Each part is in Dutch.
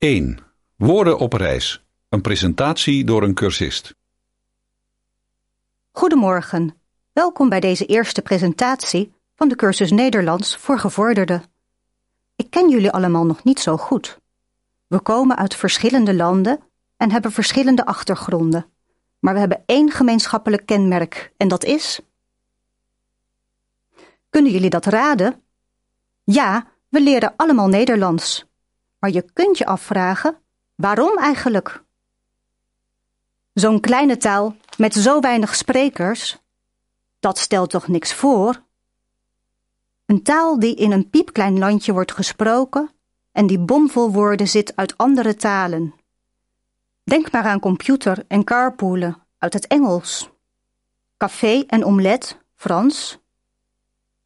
1. Woorden op reis. Een presentatie door een cursist. Goedemorgen. Welkom bij deze eerste presentatie van de cursus Nederlands voor gevorderden. Ik ken jullie allemaal nog niet zo goed. We komen uit verschillende landen en hebben verschillende achtergronden. Maar we hebben één gemeenschappelijk kenmerk en dat is. Kunnen jullie dat raden? Ja, we leren allemaal Nederlands. Maar je kunt je afvragen: waarom eigenlijk? Zo'n kleine taal met zo weinig sprekers, dat stelt toch niks voor? Een taal die in een piepklein landje wordt gesproken en die bomvol woorden zit uit andere talen. Denk maar aan computer en carpoolen uit het Engels. Café en omelet, Frans.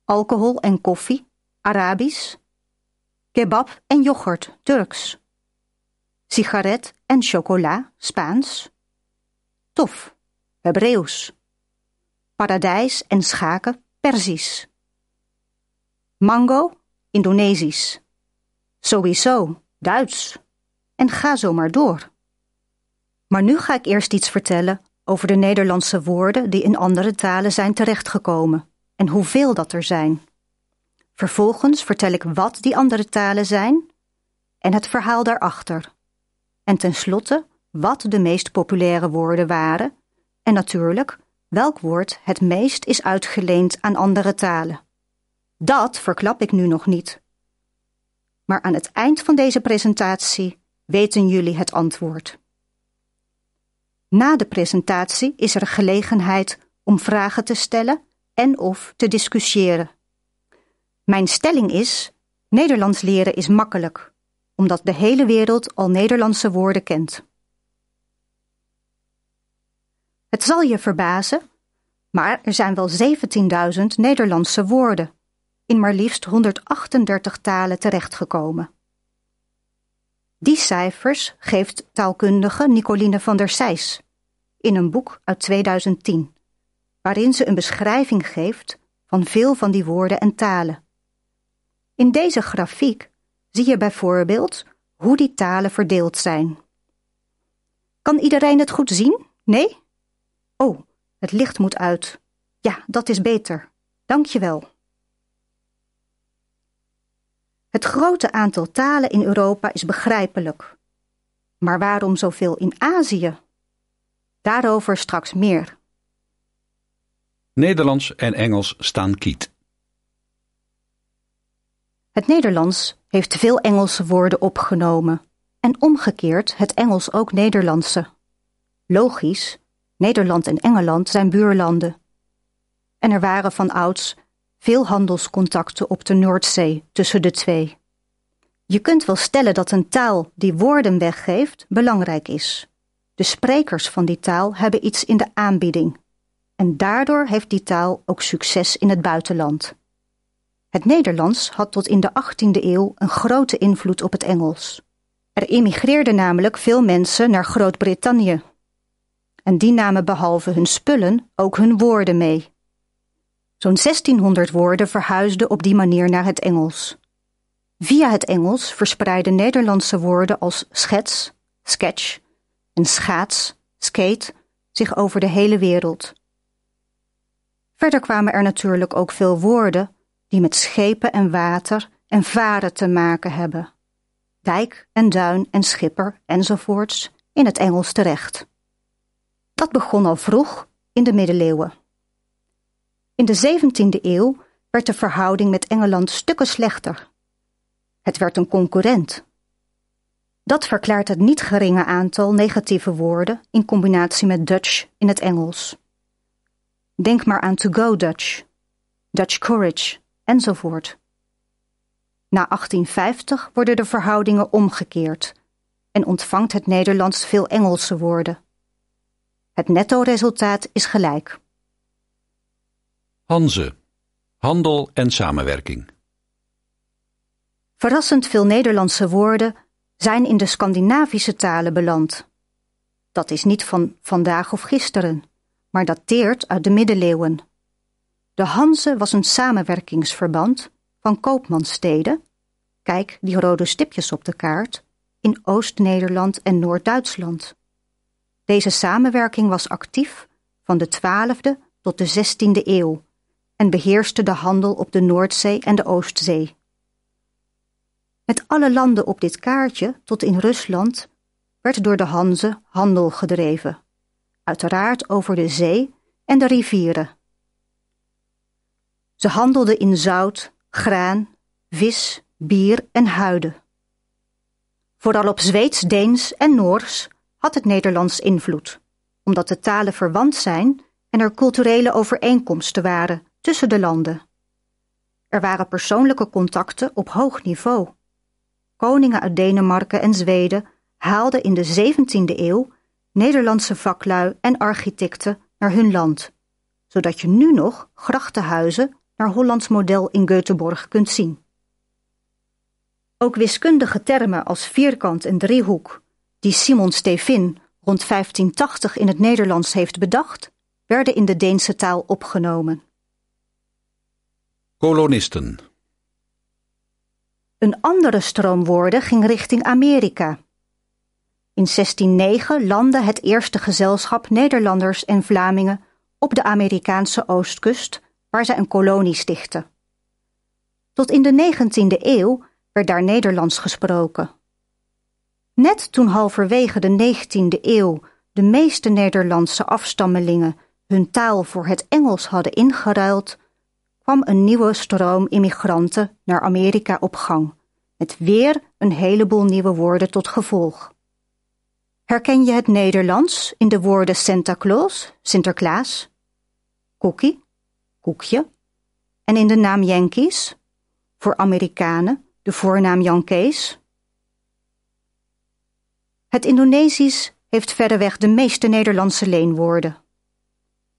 Alcohol en koffie, Arabisch. Kebab en yoghurt, Turks. Sigaret en chocola, Spaans. Tof, Hebreeuws. Paradijs en schaken, Perzisch. Mango, Indonesisch. Sowieso, Duits. En ga zo maar door. Maar nu ga ik eerst iets vertellen over de Nederlandse woorden die in andere talen zijn terechtgekomen en hoeveel dat er zijn. Vervolgens vertel ik wat die andere talen zijn en het verhaal daarachter. En tenslotte wat de meest populaire woorden waren en natuurlijk welk woord het meest is uitgeleend aan andere talen. Dat verklap ik nu nog niet. Maar aan het eind van deze presentatie weten jullie het antwoord. Na de presentatie is er gelegenheid om vragen te stellen en of te discussiëren. Mijn stelling is: Nederlands leren is makkelijk, omdat de hele wereld al Nederlandse woorden kent. Het zal je verbazen, maar er zijn wel 17.000 Nederlandse woorden in maar liefst 138 talen terechtgekomen. Die cijfers geeft taalkundige Nicoline van der Sijs in een boek uit 2010, waarin ze een beschrijving geeft van veel van die woorden en talen. In deze grafiek zie je bijvoorbeeld hoe die talen verdeeld zijn. Kan iedereen het goed zien? Nee? Oh, het licht moet uit. Ja, dat is beter. Dank je wel. Het grote aantal talen in Europa is begrijpelijk. Maar waarom zoveel in Azië? Daarover straks meer. Nederlands en Engels staan kiet. Het Nederlands heeft veel Engelse woorden opgenomen en omgekeerd het Engels ook Nederlandse. Logisch, Nederland en Engeland zijn buurlanden. En er waren van ouds veel handelscontacten op de Noordzee tussen de twee. Je kunt wel stellen dat een taal die woorden weggeeft belangrijk is. De sprekers van die taal hebben iets in de aanbieding. En daardoor heeft die taal ook succes in het buitenland. Het Nederlands had tot in de 18e eeuw een grote invloed op het Engels. Er emigreerden namelijk veel mensen naar Groot-Brittannië. En die namen behalve hun spullen ook hun woorden mee. Zo'n 1600 woorden verhuisden op die manier naar het Engels. Via het Engels verspreidden Nederlandse woorden als schets, sketch en schaats, skate zich over de hele wereld. Verder kwamen er natuurlijk ook veel woorden die met schepen en water en varen te maken hebben. Dijk en duin en schipper enzovoorts in het Engels terecht. Dat begon al vroeg in de middeleeuwen. In de 17e eeuw werd de verhouding met Engeland stukken slechter. Het werd een concurrent. Dat verklaart het niet geringe aantal negatieve woorden in combinatie met Dutch in het Engels. Denk maar aan to go Dutch, Dutch courage enzovoort. Na 1850 worden de verhoudingen omgekeerd en ontvangt het Nederlands veel Engelse woorden. Het netto-resultaat is gelijk. Hanze. Handel en samenwerking. Verrassend veel Nederlandse woorden zijn in de Scandinavische talen beland. Dat is niet van vandaag of gisteren, maar dateert uit de middeleeuwen. De Hanze was een samenwerkingsverband van koopmanssteden, kijk die rode stipjes op de kaart, in Oost-Nederland en Noord-Duitsland. Deze samenwerking was actief van de 12e tot de 16e eeuw en beheerste de handel op de Noordzee en de Oostzee. Met alle landen op dit kaartje, tot in Rusland, werd door de Hanze handel gedreven, uiteraard over de zee en de rivieren. Ze handelden in zout, graan, vis, bier en huiden. Vooral op Zweeds, Deens en Noors had het Nederlands invloed, omdat de talen verwant zijn en er culturele overeenkomsten waren tussen de landen. Er waren persoonlijke contacten op hoog niveau. Koningen uit Denemarken en Zweden haalden in de 17e eeuw Nederlandse vaklui en architecten naar hun land, zodat je nu nog grachtenhuizen naar Hollands model in Göteborg kunt zien. Ook wiskundige termen als vierkant en driehoek, die Simon Stevin rond 1580 in het Nederlands heeft bedacht, werden in de Deense taal opgenomen. Kolonisten. Een andere stroom woorden ging richting Amerika. In 1609 landde het eerste gezelschap Nederlanders en Vlamingen op de Amerikaanse oostkust, waar zij een kolonie stichtten. Tot in de 19e eeuw werd daar Nederlands gesproken. Net toen halverwege de 19e eeuw de meeste Nederlandse afstammelingen hun taal voor het Engels hadden ingeruild, kwam een nieuwe stroom immigranten naar Amerika op gang, met weer een heleboel nieuwe woorden tot gevolg. Herken je het Nederlands in de woorden Santa Claus, Sinterklaas, cookie, koekje, en in de naam Yankees, voor Amerikanen, de voornaam Jan Kees? Het Indonesisch heeft verreweg de meeste Nederlandse leenwoorden.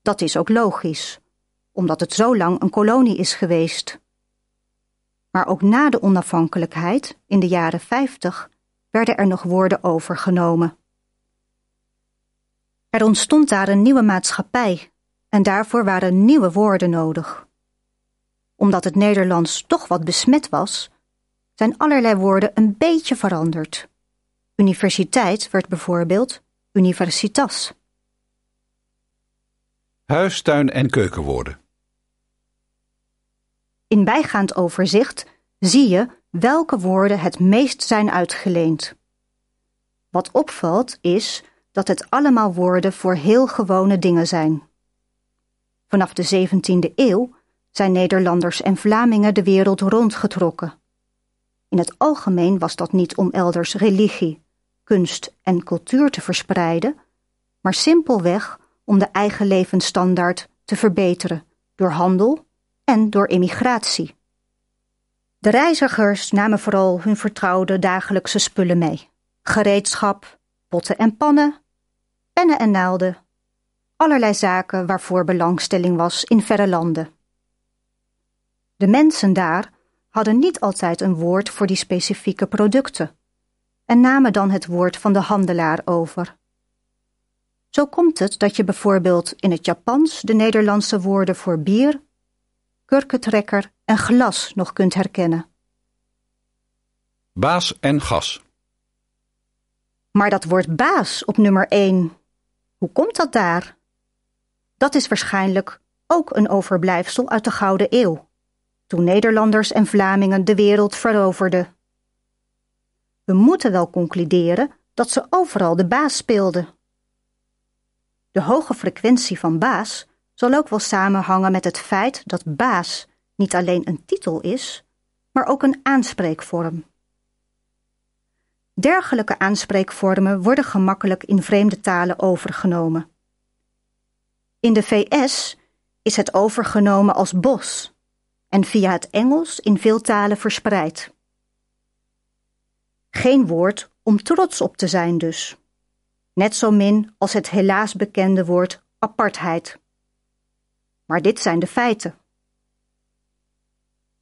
Dat is ook logisch, omdat het zo lang een kolonie is geweest. Maar ook na de onafhankelijkheid, in de jaren 50, werden er nog woorden overgenomen. Er ontstond daar een nieuwe maatschappij en daarvoor waren nieuwe woorden nodig. Omdat het Nederlands toch wat besmet was, zijn allerlei woorden een beetje veranderd. Universiteit werd bijvoorbeeld universitas. Huis, tuin en keukenwoorden. In bijgaand overzicht zie je welke woorden het meest zijn uitgeleend. Wat opvalt is dat het allemaal woorden voor heel gewone dingen zijn. Vanaf de 17e eeuw zijn Nederlanders en Vlamingen de wereld rondgetrokken. In het algemeen was dat niet om elders religie, kunst en cultuur te verspreiden, maar simpelweg om de eigen levensstandaard te verbeteren door handel en door immigratie. De reizigers namen vooral hun vertrouwde dagelijkse spullen mee: gereedschap, potten en pannen, pennen en naalden, allerlei zaken waarvoor belangstelling was in verre landen. De mensen daar hadden niet altijd een woord voor die specifieke producten en namen dan het woord van de handelaar over. Zo komt het dat je bijvoorbeeld in het Japans de Nederlandse woorden voor bier, kurkentrekker en glas nog kunt herkennen. Baas en gas. Maar dat woord baas op nummer 1, hoe komt dat daar? Dat is waarschijnlijk ook een overblijfsel uit de Gouden Eeuw, toen Nederlanders en Vlamingen de wereld veroverden. We moeten wel concluderen dat ze overal de baas speelden. De hoge frequentie van baas zal ook wel samenhangen met het feit dat baas niet alleen een titel is, maar ook een aanspreekvorm. Dergelijke aanspreekvormen worden gemakkelijk in vreemde talen overgenomen. In de VS is het overgenomen als bos en via het Engels in veel talen verspreid. Geen woord om trots op te zijn dus. Net zo min als het helaas bekende woord apartheid. Maar dit zijn de feiten.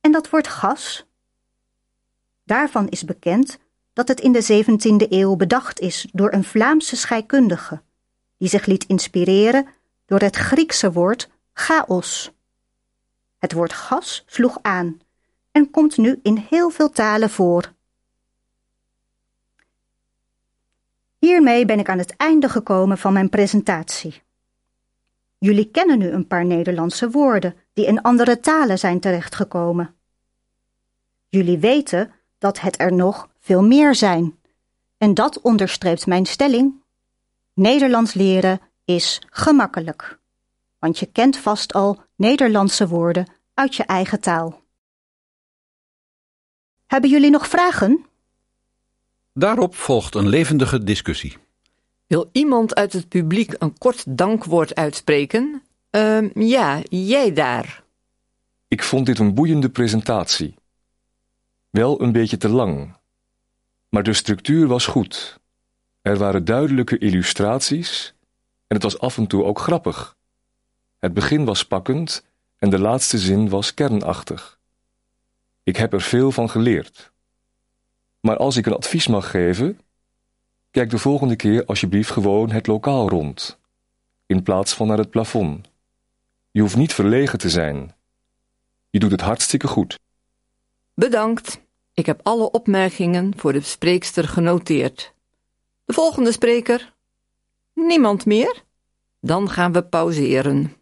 En dat woord gas? Daarvan is bekend dat het in de 17e eeuw bedacht is door een Vlaamse scheikundige, die zich liet inspireren door het Griekse woord chaos. Het woord gas sloeg aan en komt nu in heel veel talen voor. Hiermee ben ik aan het einde gekomen van mijn presentatie. Jullie kennen nu een paar Nederlandse woorden die in andere talen zijn terechtgekomen. Jullie weten dat het er nog veel meer zijn. En dat onderstreept mijn stelling. Nederlands leren is gemakkelijk. Want je kent vast al Nederlandse woorden uit je eigen taal. Hebben jullie nog vragen? Daarop volgt een levendige discussie. Wil iemand uit het publiek een kort dankwoord uitspreken? Ehm, ja, jij daar. Ik vond dit een boeiende presentatie. Wel een beetje te lang. Maar de structuur was goed. Er waren duidelijke illustraties het was af en toe ook grappig. Het begin was pakkend en de laatste zin was kernachtig. Ik heb er veel van geleerd. Maar als ik een advies mag geven, kijk de volgende keer alsjeblieft gewoon het lokaal rond, in plaats van naar het plafond. Je hoeft niet verlegen te zijn. Je doet het hartstikke goed. Bedankt. Ik heb alle opmerkingen voor de spreekster genoteerd. De volgende spreker? Niemand meer? Dan gaan we pauzeren.